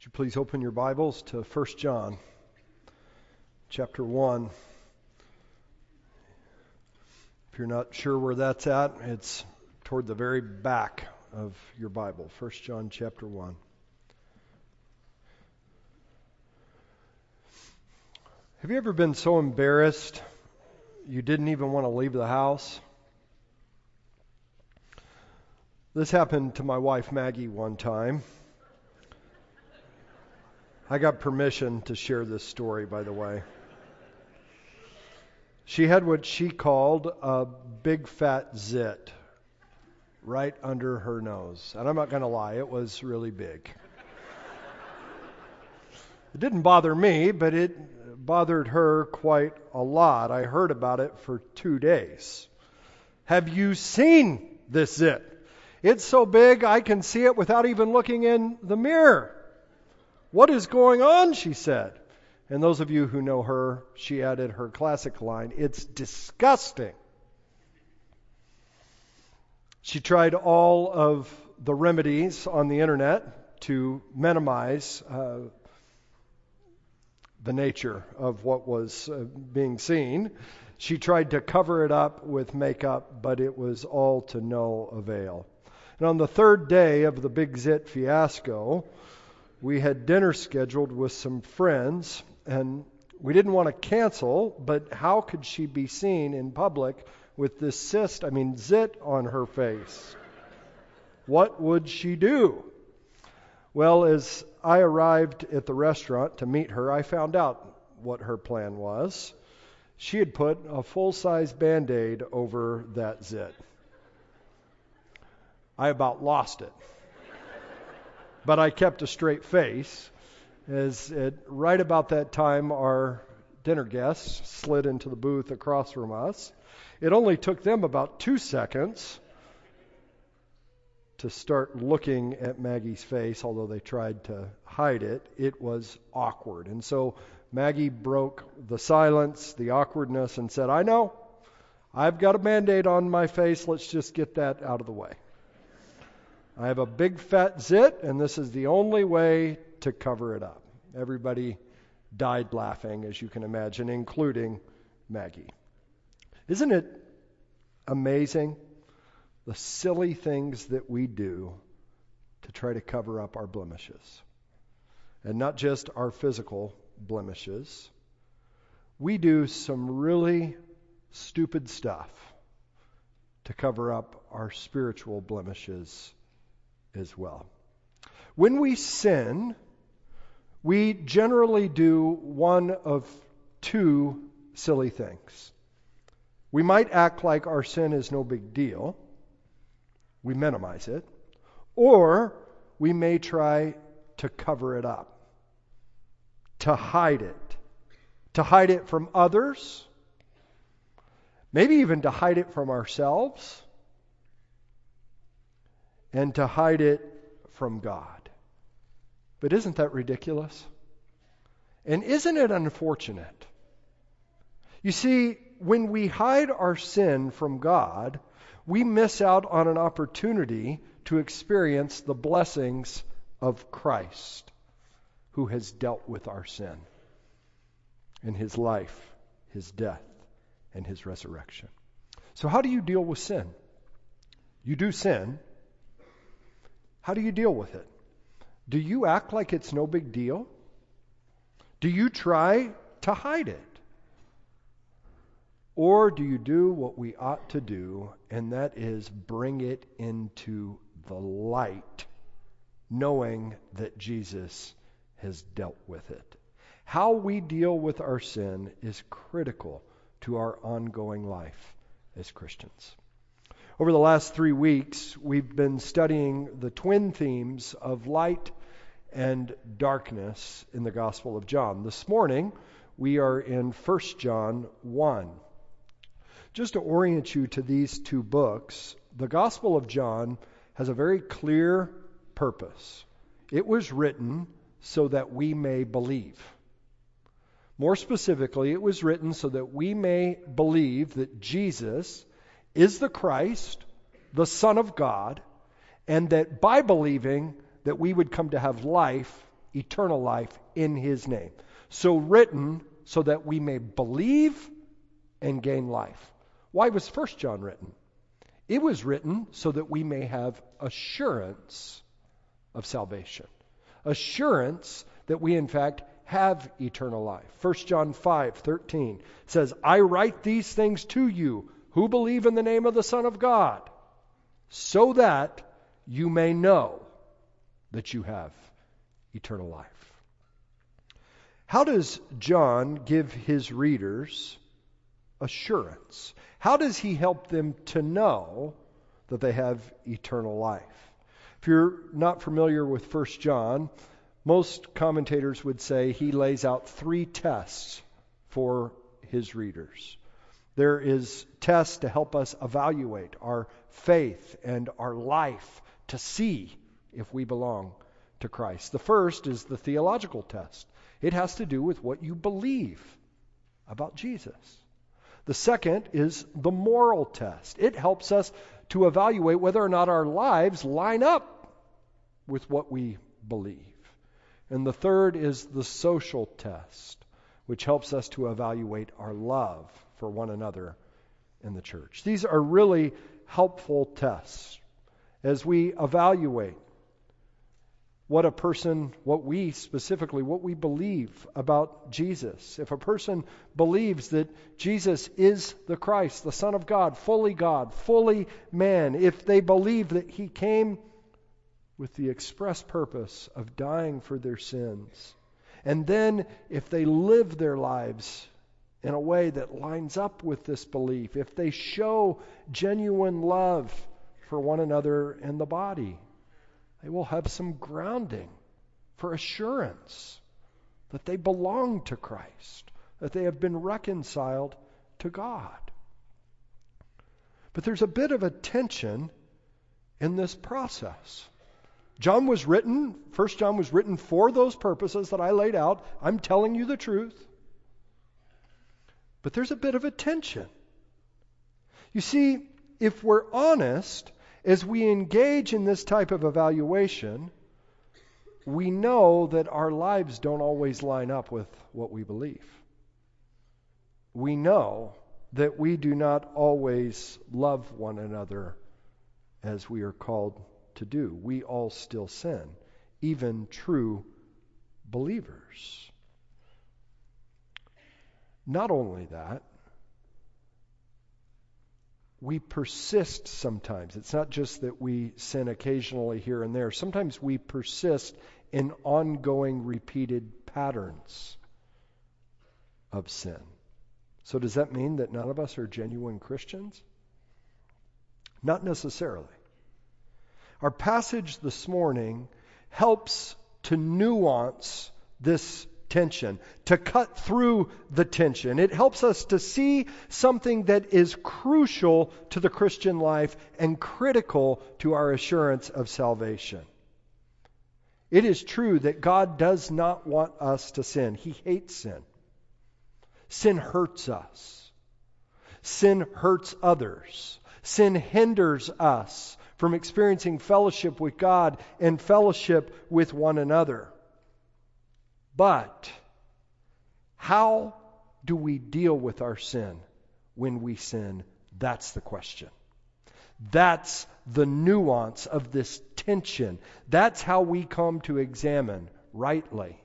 Would you please open your Bibles to 1 John chapter 1? If you're not sure where that's at, it's toward the very back of your Bible. 1 John chapter 1. Have you ever been so embarrassed you didn't even want to leave the house? This happened to my wife Maggie one time. I got permission to share this story, by the way. She had what she called a big fat zit right under her nose. And I'm not going to lie, it was really big. It didn't bother me, but it bothered her quite a lot. I heard about it for two days. Have you seen this zit? It's so big I can see it without even looking in the mirror. What is going on? she said. And those of you who know her, she added her classic line It's disgusting. She tried all of the remedies on the internet to minimize uh, the nature of what was uh, being seen. She tried to cover it up with makeup, but it was all to no avail. And on the third day of the Big Zit fiasco, we had dinner scheduled with some friends, and we didn't want to cancel, but how could she be seen in public with this cyst, I mean, zit on her face? What would she do? Well, as I arrived at the restaurant to meet her, I found out what her plan was. She had put a full size band aid over that zit. I about lost it but I kept a straight face. As at right about that time, our dinner guests slid into the booth across from us. It only took them about two seconds to start looking at Maggie's face, although they tried to hide it. It was awkward. And so Maggie broke the silence, the awkwardness, and said, I know. I've got a band aid on my face. Let's just get that out of the way. I have a big fat zit, and this is the only way to cover it up. Everybody died laughing, as you can imagine, including Maggie. Isn't it amazing the silly things that we do to try to cover up our blemishes? And not just our physical blemishes. We do some really stupid stuff to cover up our spiritual blemishes as well. When we sin, we generally do one of two silly things. We might act like our sin is no big deal, we minimize it, or we may try to cover it up, to hide it, to hide it from others, maybe even to hide it from ourselves and to hide it from God. But isn't that ridiculous? And isn't it unfortunate? You see, when we hide our sin from God, we miss out on an opportunity to experience the blessings of Christ, who has dealt with our sin in his life, his death, and his resurrection. So, how do you deal with sin? You do sin, how do you deal with it? Do you act like it's no big deal? Do you try to hide it? Or do you do what we ought to do, and that is bring it into the light, knowing that Jesus has dealt with it? How we deal with our sin is critical to our ongoing life as Christians. Over the last three weeks, we've been studying the twin themes of light and darkness in the Gospel of John. This morning, we are in 1 John 1. Just to orient you to these two books, the Gospel of John has a very clear purpose. It was written so that we may believe. More specifically, it was written so that we may believe that Jesus is the Christ, the Son of God, and that by believing that we would come to have life eternal life in his name. So written so that we may believe and gain life. Why was First John written? It was written so that we may have assurance of salvation. Assurance that we in fact have eternal life. 1 John 5:13 says, "I write these things to you who believe in the name of the Son of God, so that you may know that you have eternal life." How does John give his readers assurance? How does he help them to know that they have eternal life? If you're not familiar with 1 John, most commentators would say he lays out three tests for his readers. There is tests to help us evaluate our faith and our life to see if we belong to Christ. The first is the theological test. It has to do with what you believe about Jesus. The second is the moral test. It helps us to evaluate whether or not our lives line up with what we believe. And the third is the social test, which helps us to evaluate our love for one another in the church. These are really helpful tests as we evaluate what a person, what we specifically, what we believe about Jesus. If a person believes that Jesus is the Christ, the Son of God, fully God, fully man, if they believe that he came with the express purpose of dying for their sins, and then if they live their lives in a way that lines up with this belief, if they show genuine love for one another in the body, they will have some grounding for assurance that they belong to Christ, that they have been reconciled to God. But there's a bit of a tension in this process. John was written, First John was written for those purposes that I laid out. I'm telling you the truth. But there's a bit of a tension. You see, if we're honest, as we engage in this type of evaluation, we know that our lives don't always line up with what we believe. We know that we do not always love one another as we are called to do. We all still sin, even true believers. Not only that, we persist sometimes. It's not just that we sin occasionally here and there. Sometimes we persist in ongoing, repeated patterns of sin. So, does that mean that none of us are genuine Christians? Not necessarily. Our passage this morning helps to nuance this tension, to cut through the tension. It helps us to see something that is crucial to the Christian life and critical to our assurance of salvation. It is true that God does not want us to sin. He hates sin. Sin hurts us. Sin hurts others. Sin hinders us from experiencing fellowship with God and fellowship with one another. But how do we deal with our sin when we sin? That's the question. That's the nuance of this tension. That's how we come to examine rightly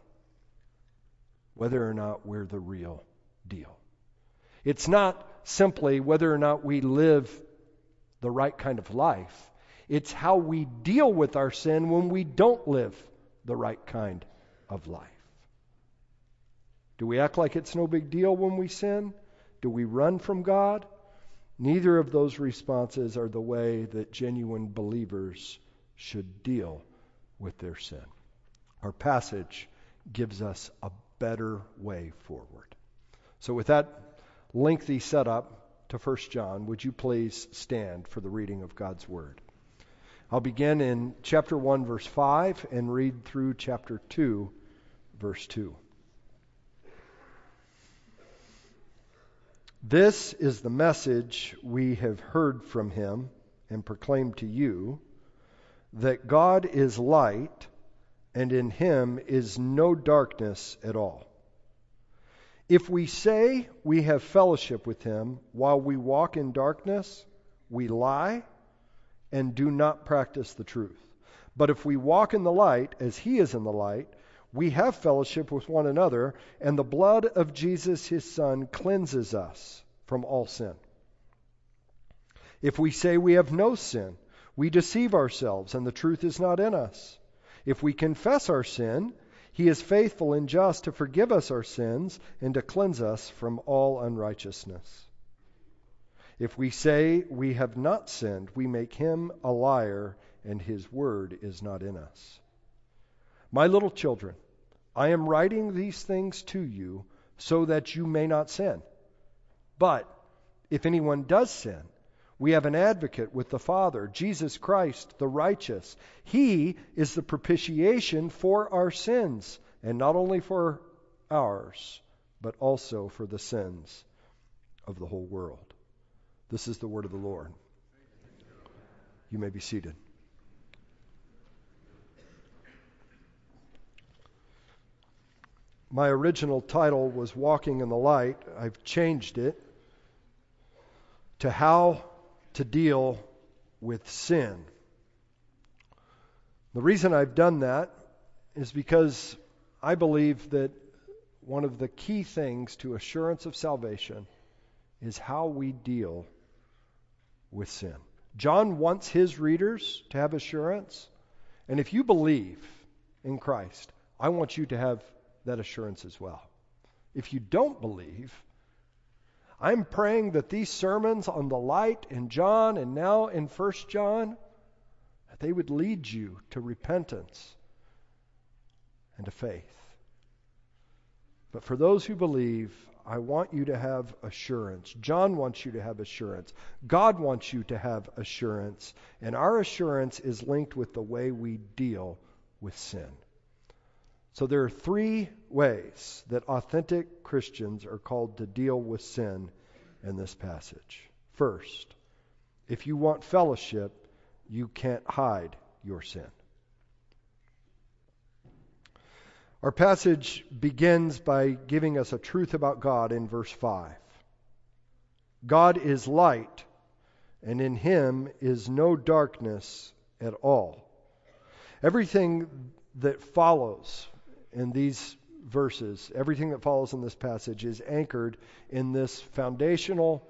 whether or not we're the real deal. It's not simply whether or not we live the right kind of life, it's how we deal with our sin when we don't live the right kind of life. Do we act like it's no big deal when we sin? Do we run from God? Neither of those responses are the way that genuine believers should deal with their sin. Our passage gives us a better way forward. So, with that lengthy setup to 1 John, would you please stand for the reading of God's Word? I'll begin in chapter 1, verse 5, and read through chapter 2, verse 2. This is the message we have heard from him and proclaimed to you that God is light and in him is no darkness at all. If we say we have fellowship with him while we walk in darkness, we lie and do not practice the truth. But if we walk in the light as he is in the light, we have fellowship with one another, and the blood of Jesus his Son cleanses us from all sin. If we say we have no sin, we deceive ourselves, and the truth is not in us. If we confess our sin, he is faithful and just to forgive us our sins and to cleanse us from all unrighteousness. If we say we have not sinned, we make him a liar, and his word is not in us. My little children, I am writing these things to you so that you may not sin. But if anyone does sin, we have an advocate with the Father, Jesus Christ, the righteous. He is the propitiation for our sins, and not only for ours, but also for the sins of the whole world. This is the word of the Lord. You may be seated. My original title was Walking in the Light. I've changed it to How to deal with sin. The reason I've done that is because I believe that one of the key things to assurance of salvation is how we deal with sin. John wants his readers to have assurance, and if you believe in Christ, I want you to have that assurance as well. If you don't believe, I'm praying that these sermons on the light in John and now in 1 John, that they would lead you to repentance and to faith. But for those who believe, I want you to have assurance. John wants you to have assurance. God wants you to have assurance. And our assurance is linked with the way we deal with sin. So there are three ways that authentic Christians are called to deal with sin in this passage. First, if you want fellowship, you can't hide your sin. Our passage begins by giving us a truth about God in verse 5. God is light, and in him is no darkness at all. Everything that follows in these verses, everything that follows in this passage is anchored in this foundational,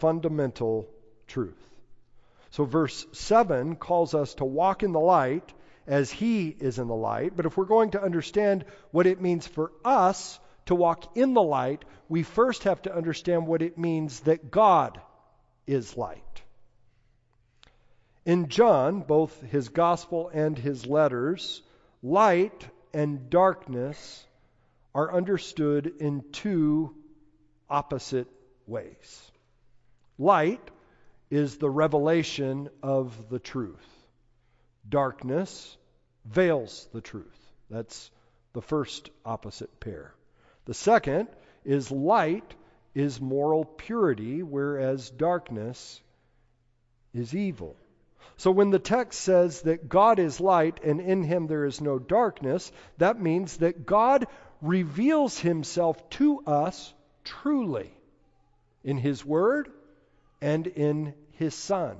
fundamental truth. So, verse 7 calls us to walk in the light as He is in the light. But if we're going to understand what it means for us to walk in the light, we first have to understand what it means that God is light. In John, both his gospel and his letters, light and darkness are understood in two opposite ways. Light is the revelation of the truth, darkness veils the truth. That's the first opposite pair. The second is light is moral purity, whereas darkness is evil. So when the text says that God is light and in him there is no darkness, that means that God reveals himself to us truly in his word and in his son.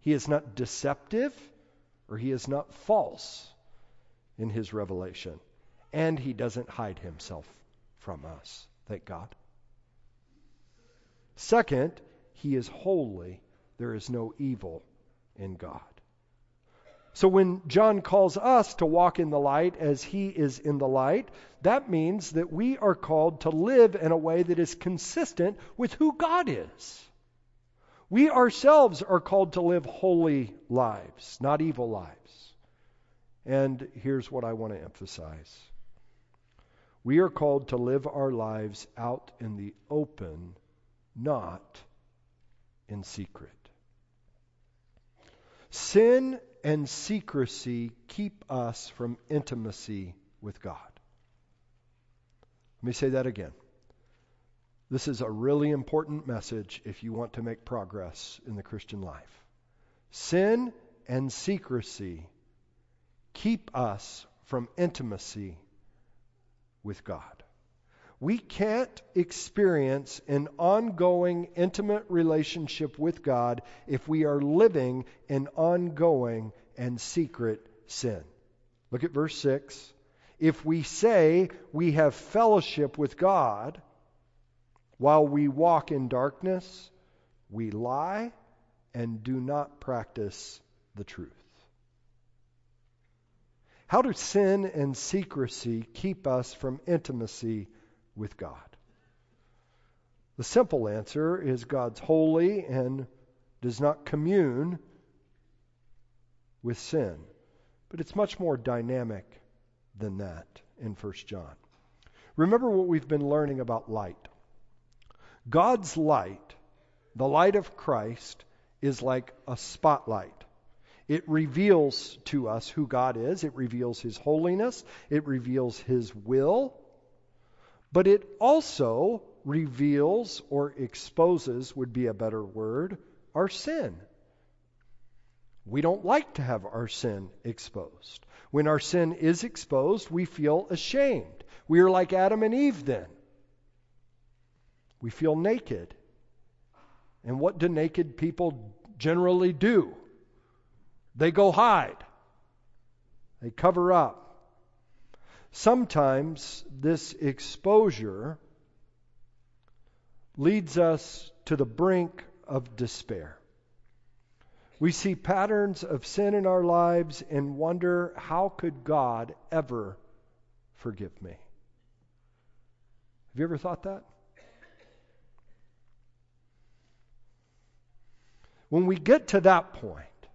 He is not deceptive or he is not false in his revelation. And he doesn't hide himself from us. Thank God. Second, he is holy. There is no evil in God. So when John calls us to walk in the light as he is in the light, that means that we are called to live in a way that is consistent with who God is. We ourselves are called to live holy lives, not evil lives. And here's what I want to emphasize we are called to live our lives out in the open, not in secret. Sin and secrecy keep us from intimacy with God. Let me say that again. This is a really important message if you want to make progress in the Christian life. Sin and secrecy keep us from intimacy with God. We can't experience an ongoing, intimate relationship with God if we are living in ongoing and secret sin. Look at verse 6. If we say we have fellowship with God while we walk in darkness, we lie and do not practice the truth. How do sin and secrecy keep us from intimacy with God? The simple answer is God's holy and does not commune with sin. But it's much more dynamic than that in 1 John. Remember what we've been learning about light. God's light, the light of Christ, is like a spotlight. It reveals to us who God is, it reveals His holiness, it reveals His will, but it also reveals or exposes, would be a better word, our sin. We don't like to have our sin exposed. When our sin is exposed, we feel ashamed. We are like Adam and Eve then. We feel naked. And what do naked people generally do? They go hide, they cover up. Sometimes this exposure leads us to the brink of despair. We see patterns of sin in our lives and wonder, how could God ever forgive me? Have you ever thought that? When we get to that point,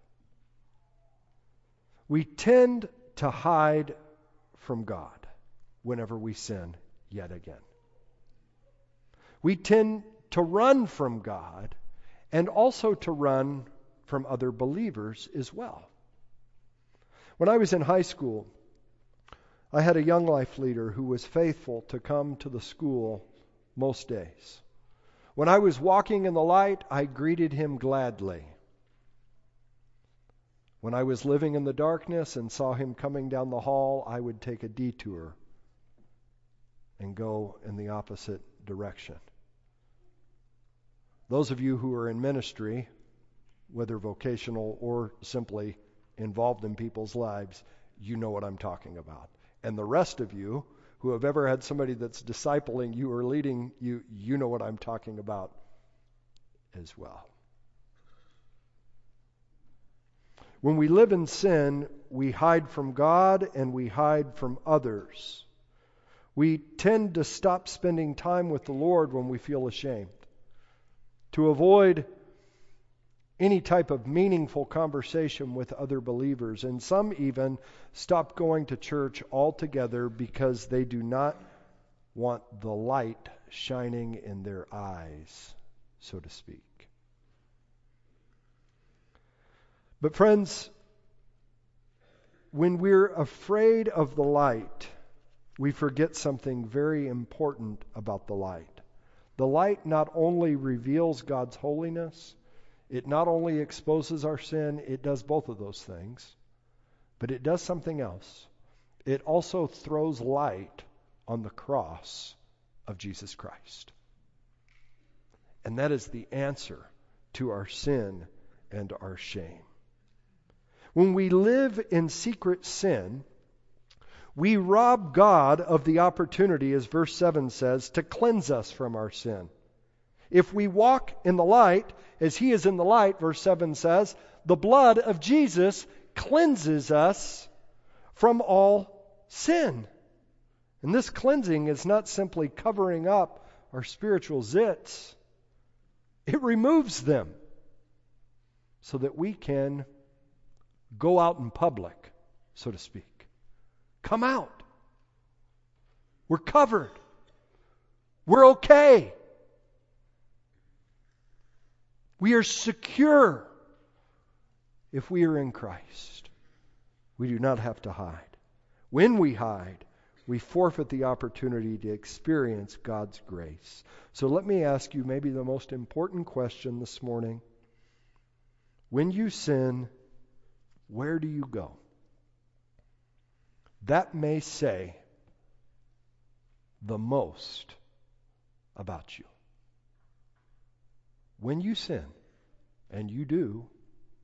we tend to hide from God whenever we sin yet again. We tend to run from God and also to run from other believers as well. When I was in high school, I had a Young Life leader who was faithful to come to the school most days. When I was walking in the light, I greeted him gladly. When I was living in the darkness and saw him coming down the hall, I would take a detour and go in the opposite direction. Those of you who are in ministry, whether vocational or simply involved in people's lives, you know what I'm talking about. And the rest of you who have ever had somebody that's discipling you or leading you, you know what I'm talking about as well. When we live in sin, we hide from God and we hide from others. We tend to stop spending time with the Lord when we feel ashamed. To avoid any type of meaningful conversation with other believers. And some even stop going to church altogether because they do not want the light shining in their eyes, so to speak. But, friends, when we're afraid of the light, we forget something very important about the light. The light not only reveals God's holiness, it not only exposes our sin, it does both of those things, but it does something else. It also throws light on the cross of Jesus Christ. And that is the answer to our sin and our shame. When we live in secret sin, we rob God of the opportunity, as verse 7 says, to cleanse us from our sin. If we walk in the light, as he is in the light, verse 7 says, the blood of Jesus cleanses us from all sin. And this cleansing is not simply covering up our spiritual zits, it removes them so that we can go out in public, so to speak. Come out. We're covered. We're okay. We are secure if we are in Christ. We do not have to hide. When we hide, we forfeit the opportunity to experience God's grace. So let me ask you maybe the most important question this morning. When you sin, where do you go? that may say the most about you. When you sin, and you do,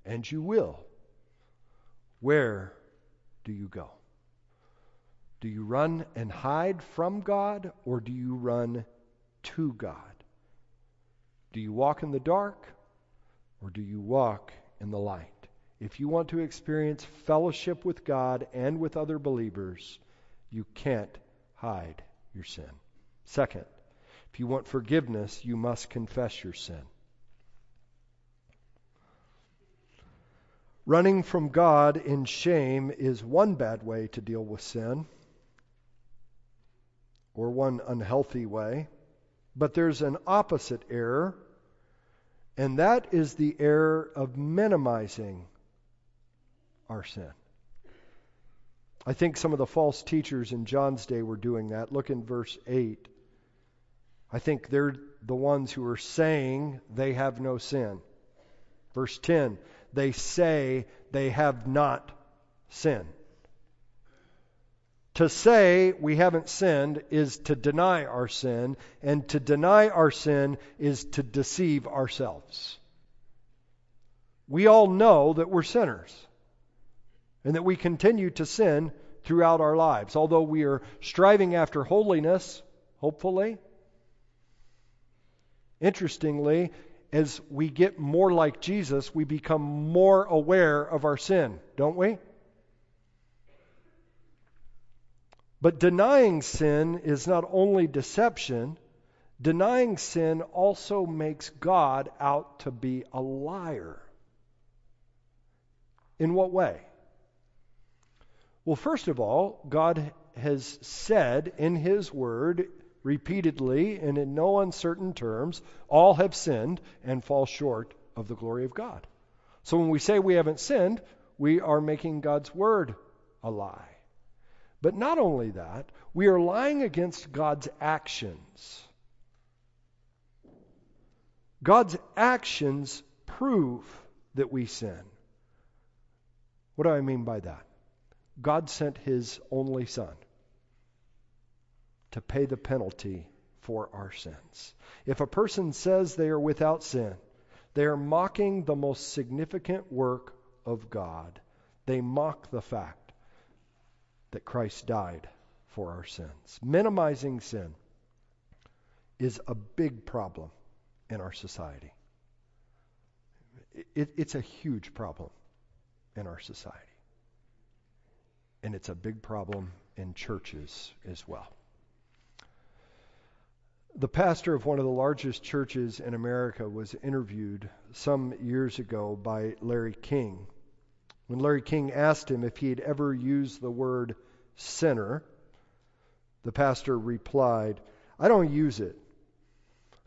and you will, where do you go? Do you run and hide from God, or do you run to God? Do you walk in the dark, or do you walk in the light? If you want to experience fellowship with God and with other believers, you can't hide your sin. Second, if you want forgiveness, you must confess your sin. Running from God in shame is one bad way to deal with sin, or one unhealthy way. But there's an opposite error, and that is the error of minimizing our sin. I think some of the false teachers in John's day were doing that. Look in verse 8. I think they're the ones who are saying they have no sin. Verse 10 they say they have not sinned. To say we haven't sinned is to deny our sin, and to deny our sin is to deceive ourselves. We all know that we're sinners and that we continue to sin throughout our lives. Although we are striving after holiness, hopefully, interestingly, as we get more like Jesus, we become more aware of our sin, don't we? But denying sin is not only deception, denying sin also makes God out to be a liar. In what way? Well, first of all, God has said in His Word repeatedly and in no uncertain terms, all have sinned and fall short of the glory of God. So when we say we haven't sinned, we are making God's word a lie. But not only that, we are lying against God's actions. God's actions prove that we sin. What do I mean by that? God sent his only Son to pay the penalty for our sins. If a person says they are without sin, they are mocking the most significant work of God. They mock the fact that Christ died for our sins. Minimizing sin is a big problem in our society. It, it's a huge problem in our society. And it's a big problem in churches as well the pastor of one of the largest churches in America was interviewed some years ago by Larry King. When Larry King asked him if he had ever used the word sinner, the pastor replied, I don't use it.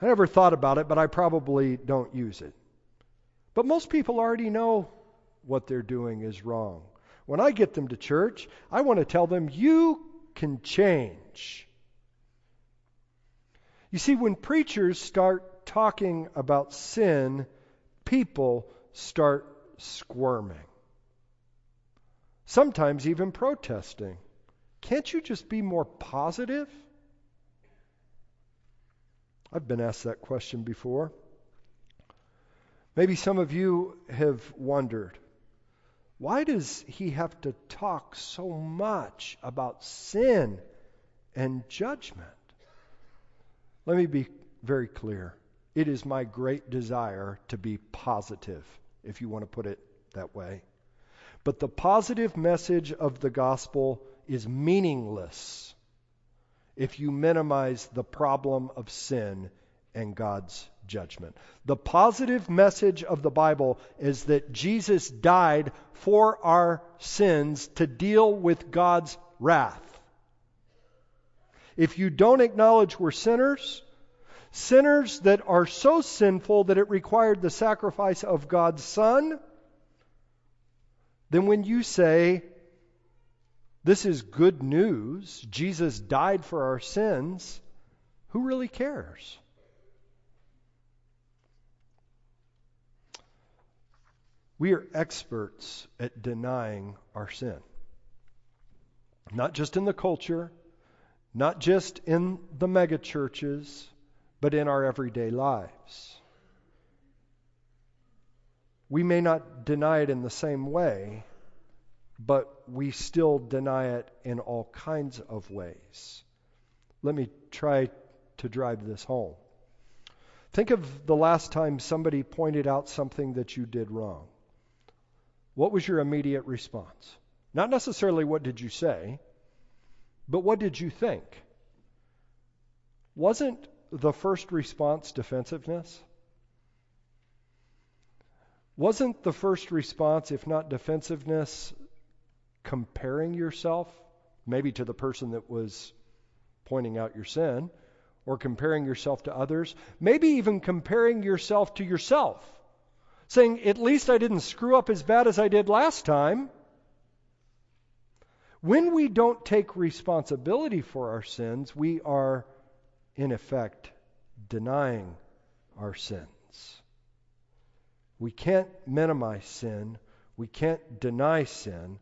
I never thought about it, but I probably don't use it. But most people already know what they're doing is wrong. When I get them to church, I want to tell them, you can change. You see, when preachers start talking about sin, people start squirming. Sometimes even protesting. Can't you just be more positive? I've been asked that question before. Maybe some of you have wondered why does he have to talk so much about sin and judgment? Let me be very clear. It is my great desire to be positive, if you want to put it that way. But the positive message of the gospel is meaningless if you minimize the problem of sin and God's judgment. The positive message of the Bible is that Jesus died for our sins to deal with God's wrath. If you don't acknowledge we're sinners, sinners that are so sinful that it required the sacrifice of God's Son, then when you say, this is good news, Jesus died for our sins, who really cares? We are experts at denying our sin. not just in the culture, not just in the mega churches, but in our everyday lives. We may not deny it in the same way, but we still deny it in all kinds of ways. Let me try to drive this home. Think of the last time somebody pointed out something that you did wrong. What was your immediate response? Not necessarily what did you say, but what did you think? Wasn't the first response defensiveness? Wasn't the first response, if not defensiveness, comparing yourself maybe to the person that was pointing out your sin, or comparing yourself to others, maybe even comparing yourself to yourself, saying, At least I didn't screw up as bad as I did last time. When we don't take responsibility for our sins, we are, in effect, denying our sins. We can't minimize sin. We can't deny sin.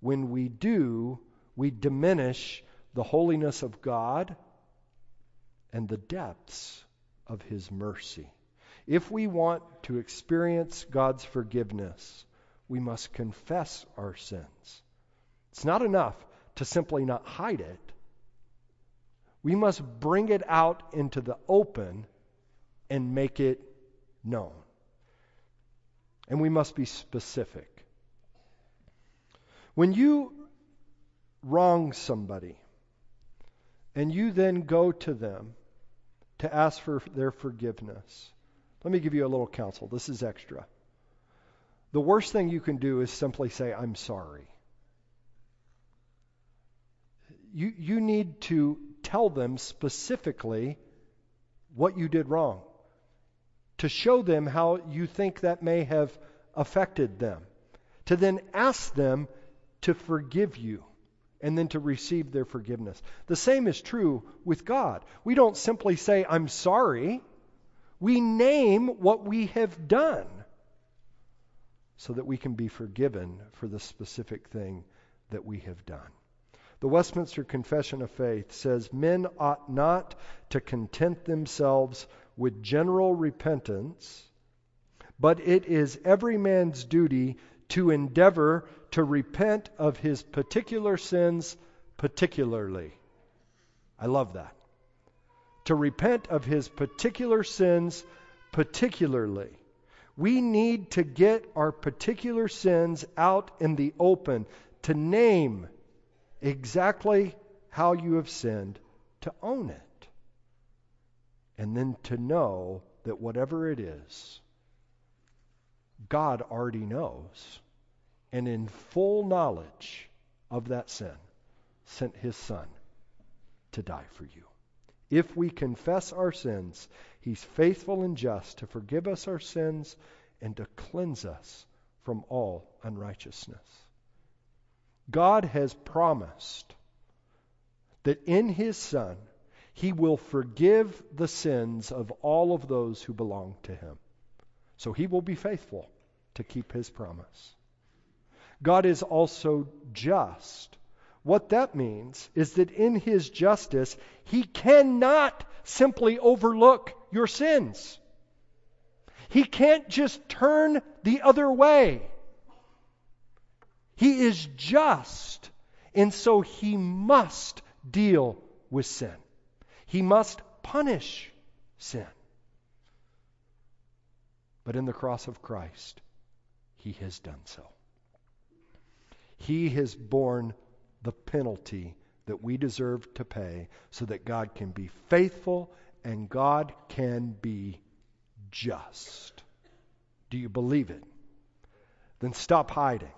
When we do, we diminish the holiness of God and the depths of His mercy. If we want to experience God's forgiveness, we must confess our sins. It's not enough to simply not hide it. We must bring it out into the open and make it known. And we must be specific. When you wrong somebody and you then go to them to ask for their forgiveness, let me give you a little counsel. This is extra. The worst thing you can do is simply say, I'm sorry. You, you need to tell them specifically what you did wrong to show them how you think that may have affected them, to then ask them to forgive you and then to receive their forgiveness. The same is true with God. We don't simply say, I'm sorry. We name what we have done so that we can be forgiven for the specific thing that we have done. The Westminster Confession of Faith says men ought not to content themselves with general repentance, but it is every man's duty to endeavor to repent of his particular sins particularly. I love that. To repent of his particular sins particularly. We need to get our particular sins out in the open, to name exactly how you have sinned, to own it and then to know that whatever it is, God already knows, and in full knowledge of that sin, sent his Son to die for you. If we confess our sins, he's faithful and just to forgive us our sins and to cleanse us from all unrighteousness. God has promised that in his Son, he will forgive the sins of all of those who belong to him. So he will be faithful to keep his promise. God is also just. What that means is that in his justice, he cannot simply overlook your sins. He can't just turn the other way. He is just, and so he must deal with sin. He must punish sin. But in the cross of Christ, he has done so. He has borne the penalty that we deserve to pay so that God can be faithful and God can be just. Do you believe it? Then stop hiding.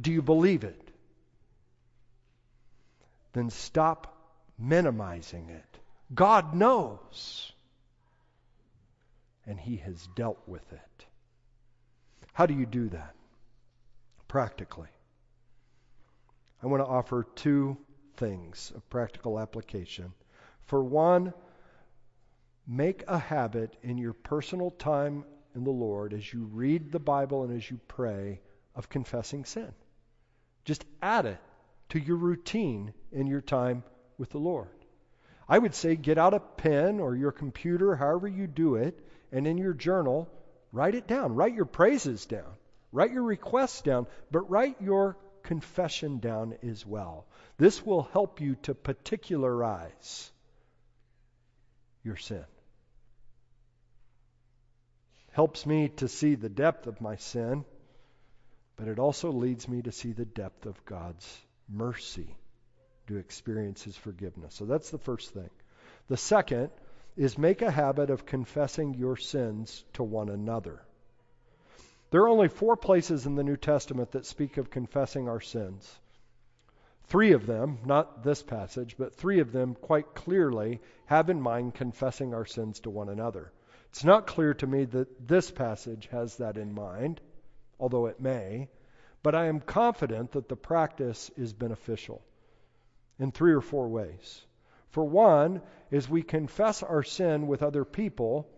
Do you believe it? Then stop minimizing it. God knows. And He has dealt with it. How do you do that? Practically. I want to offer two things of practical application. For one, make a habit in your personal time in the Lord as you read the Bible and as you pray of confessing sin. Just add it to your routine in your time with the Lord. I would say get out a pen or your computer, however you do it, and in your journal, write it down. Write your praises down. Write your requests down, but write your confession down as well. This will help you to particularize your sin. Helps me to see the depth of my sin, but it also leads me to see the depth of God's mercy, to experience His forgiveness. So that's the first thing. The second is make a habit of confessing your sins to one another. There are only four places in the New Testament that speak of confessing our sins. Three of them, not this passage, but three of them quite clearly have in mind confessing our sins to one another. It's not clear to me that this passage has that in mind, although it may, but I am confident that the practice is beneficial in three or four ways. For one, as we confess our sin with other people,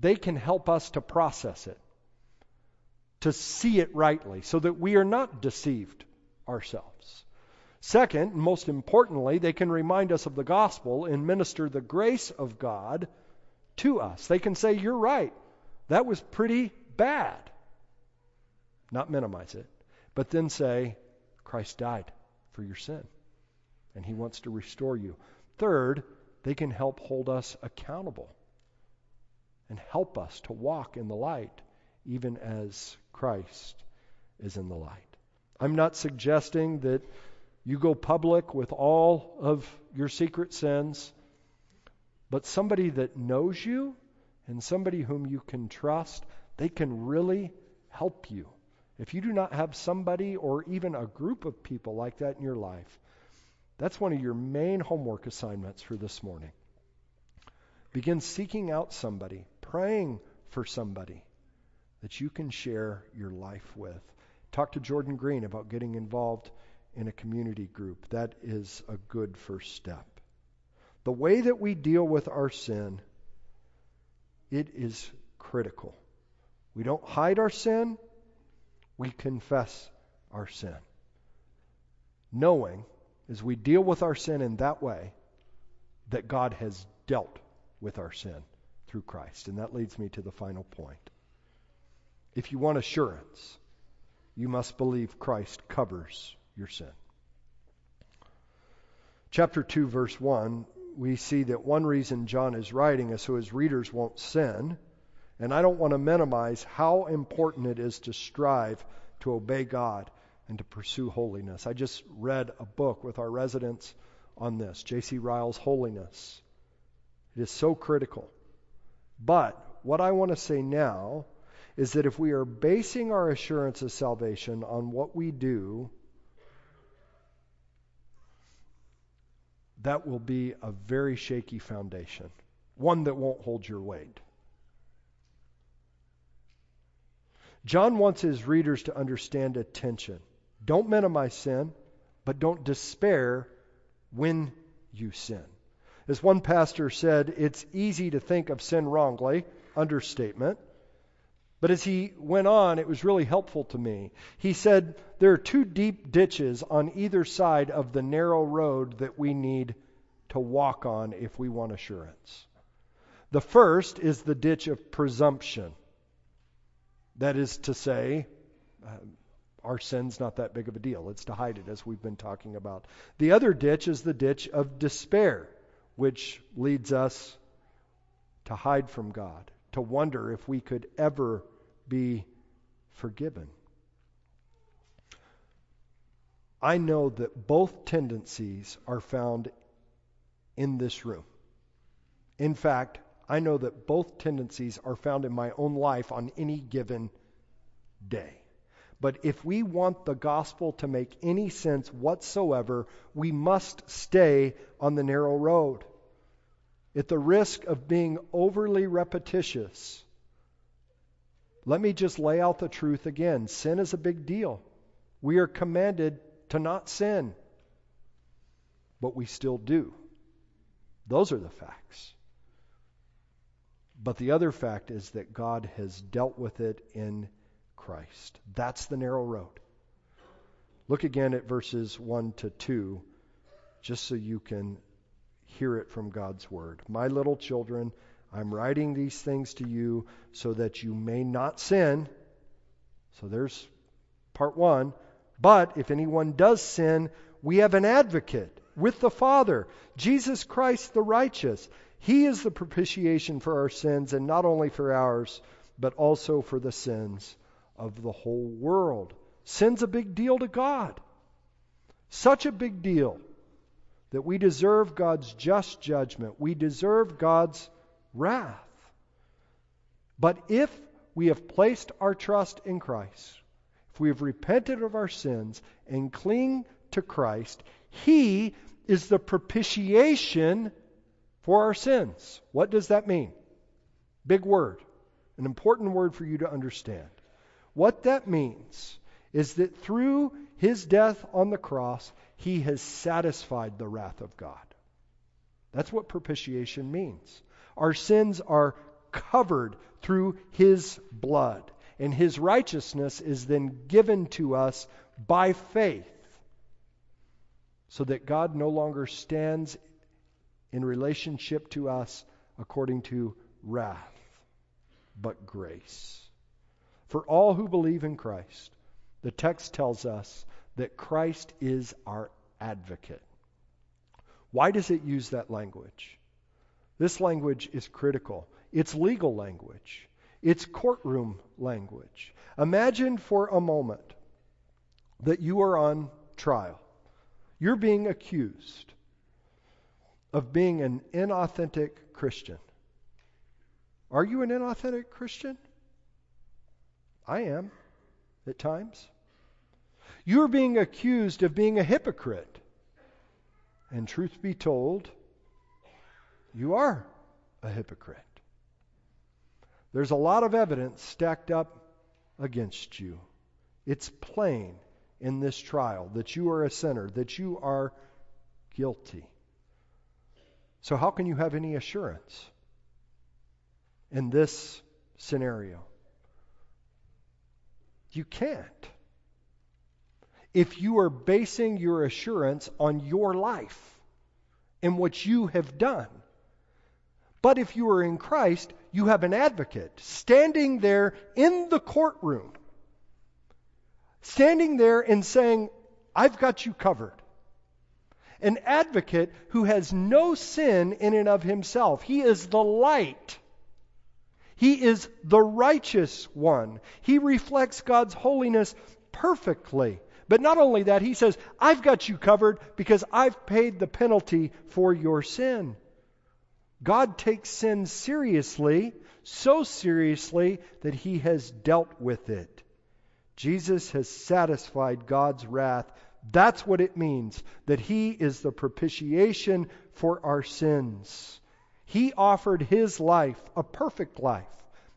they can help us to process it, to see it rightly, so that we are not deceived ourselves. Second, and most importantly, they can remind us of the gospel and minister the grace of God to us. They can say, You're right. That was pretty bad. Not minimize it, but then say, Christ died for your sin, and he wants to restore you. Third, they can help hold us accountable and help us to walk in the light, even as Christ is in the light. I'm not suggesting that you go public with all of your secret sins, but somebody that knows you and somebody whom you can trust, they can really help you. If you do not have somebody or even a group of people like that in your life, that's one of your main homework assignments for this morning. Begin seeking out somebody, praying for somebody that you can share your life with. Talk to Jordan Green about getting involved in a community group. That is a good first step. The way that we deal with our sin, it is critical. We don't hide our sin, we confess our sin. Knowing, as we deal with our sin in that way, that God has dealt with our sin through Christ. And that leads me to the final point. If you want assurance, you must believe Christ covers your sin. Chapter 2, verse 1, we see that one reason John is writing is so his readers won't sin. And I don't want to minimize how important it is to strive to obey God and to pursue holiness. I just read a book with our residents on this, J.C. Ryle's Holiness. It is so critical. But what I want to say now is that if we are basing our assurance of salvation on what we do, that will be a very shaky foundation, one that won't hold your weight. John wants his readers to understand a tension. Don't minimize sin, but don't despair when you sin. As one pastor said, it's easy to think of sin wrongly, understatement. But as he went on, it was really helpful to me. He said, There are two deep ditches on either side of the narrow road that we need to walk on if we want assurance. The first is the ditch of presumption. That is to say, uh, our sin's not that big of a deal. It's to hide it, as we've been talking about. The other ditch is the ditch of despair, which leads us to hide from God, to wonder if we could ever be forgiven. I know that both tendencies are found in this room. In fact, I know that both tendencies are found in my own life on any given day. But if we want the gospel to make any sense whatsoever, we must stay on the narrow road. At the risk of being overly repetitious, let me just lay out the truth again. Sin is a big deal. We are commanded to not sin, but we still do. Those are the facts. But the other fact is that God has dealt with it in Christ. That's the narrow road. Look again at verses 1 to 2, just so you can hear it from God's word. My little children, I'm writing these things to you so that you may not sin. So there's part one. But if anyone does sin, we have an advocate with the Father, Jesus Christ the righteous. He is the propitiation for our sins, and not only for ours, but also for the sins of the whole world. Sin's a big deal to God. Such a big deal that we deserve God's just judgment. We deserve God's wrath. But if we have placed our trust in Christ, if we have repented of our sins and cling to Christ, He is the propitiation for our sins. What does that mean? Big word, an important word for you to understand. What that means is that through his death on the cross, he has satisfied the wrath of God. That's what propitiation means. Our sins are covered through his blood, and his righteousness is then given to us by faith, so that God no longer stands in relationship to us according to wrath, but grace. For all who believe in Christ, the text tells us that Christ is our advocate. Why does it use that language? This language is critical. It's legal language. It's courtroom language. Imagine for a moment that you are on trial. You're being accused of being an inauthentic Christian. Are you an inauthentic Christian? I am at times. You're being accused of being a hypocrite. And truth be told, you are a hypocrite. There's a lot of evidence stacked up against you. It's plain in this trial that you are a sinner, that you are guilty. So, how can you have any assurance in this scenario? You can't. If you are basing your assurance on your life and what you have done. But if you are in Christ, you have an advocate standing there in the courtroom, standing there and saying, I've got you covered. An advocate who has no sin in and of himself. He is the light he is the righteous one. He reflects God's holiness perfectly. But not only that, he says, I've got you covered because I've paid the penalty for your sin. God takes sin seriously, so seriously that he has dealt with it. Jesus has satisfied God's wrath. That's what it means that he is the propitiation for our sins. He offered his life, a perfect life,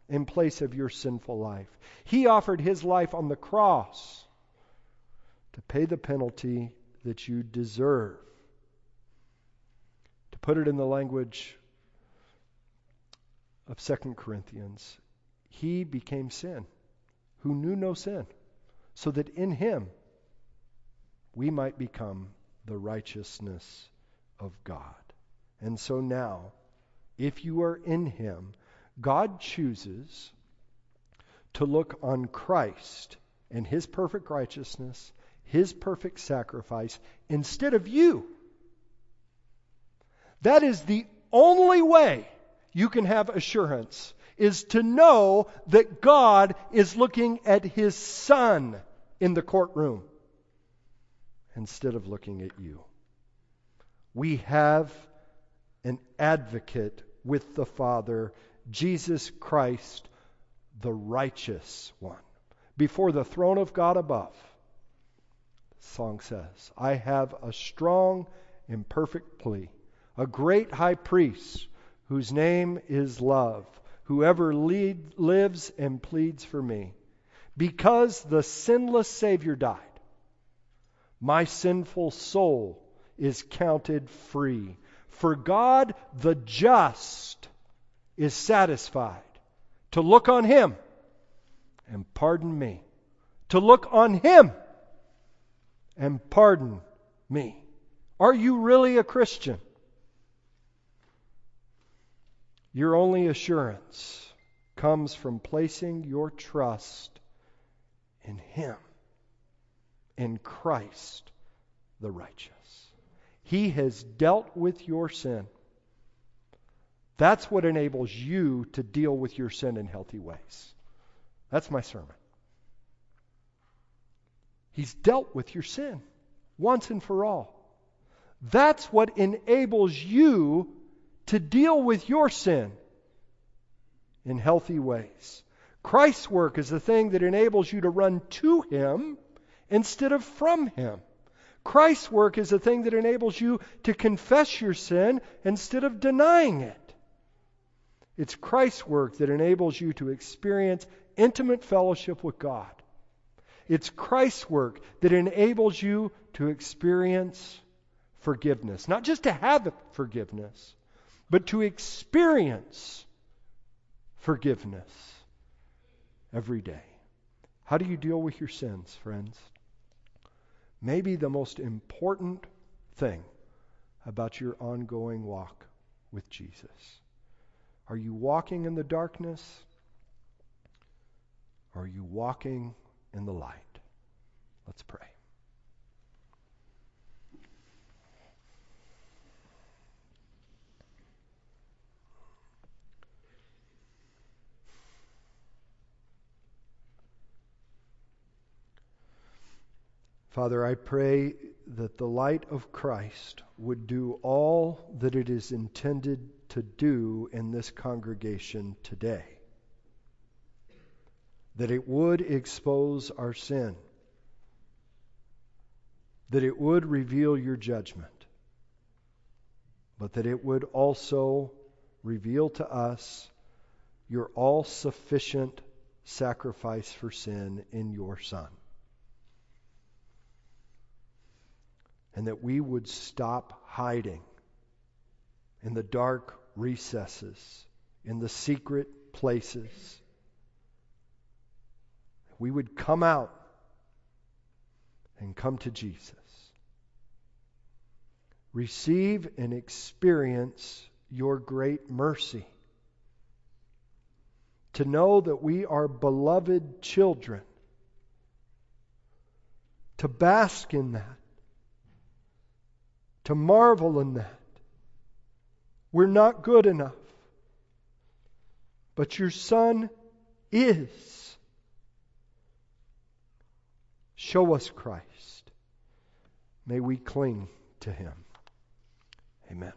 in place of your sinful life. He offered his life on the cross to pay the penalty that you deserve. To put it in the language of 2 Corinthians, he became sin, who knew no sin, so that in him we might become the righteousness of God. And so now, if you are in Him, God chooses to look on Christ and His perfect righteousness, His perfect sacrifice, instead of you. That is the only way you can have assurance, is to know that God is looking at His Son in the courtroom instead of looking at you. We have an advocate with the Father, Jesus Christ, the righteous one, before the throne of God above. The song says, I have a strong and perfect plea, a great high priest whose name is love, whoever lead, lives and pleads for me. Because the sinless Savior died, my sinful soul is counted free for God the just is satisfied to look on him and pardon me. To look on him and pardon me. Are you really a Christian? Your only assurance comes from placing your trust in Him, in Christ the righteous. He has dealt with your sin. That's what enables you to deal with your sin in healthy ways. That's my sermon. He's dealt with your sin once and for all. That's what enables you to deal with your sin in healthy ways. Christ's work is the thing that enables you to run to Him instead of from Him. Christ's work is the thing that enables you to confess your sin instead of denying it. It's Christ's work that enables you to experience intimate fellowship with God. It's Christ's work that enables you to experience forgiveness. Not just to have forgiveness, but to experience forgiveness every day. How do you deal with your sins, friends? Maybe the most important thing about your ongoing walk with Jesus. Are you walking in the darkness? Or are you walking in the light? Let's pray. Father, I pray that the light of Christ would do all that it is intended to do in this congregation today. That it would expose our sin. That it would reveal your judgment. But that it would also reveal to us your all sufficient sacrifice for sin in your Son. And that we would stop hiding in the dark recesses, in the secret places. We would come out and come to Jesus. Receive and experience your great mercy. To know that we are beloved children. To bask in that to marvel in that. We're not good enough. But your Son is. Show us Christ. May we cling to him. Amen.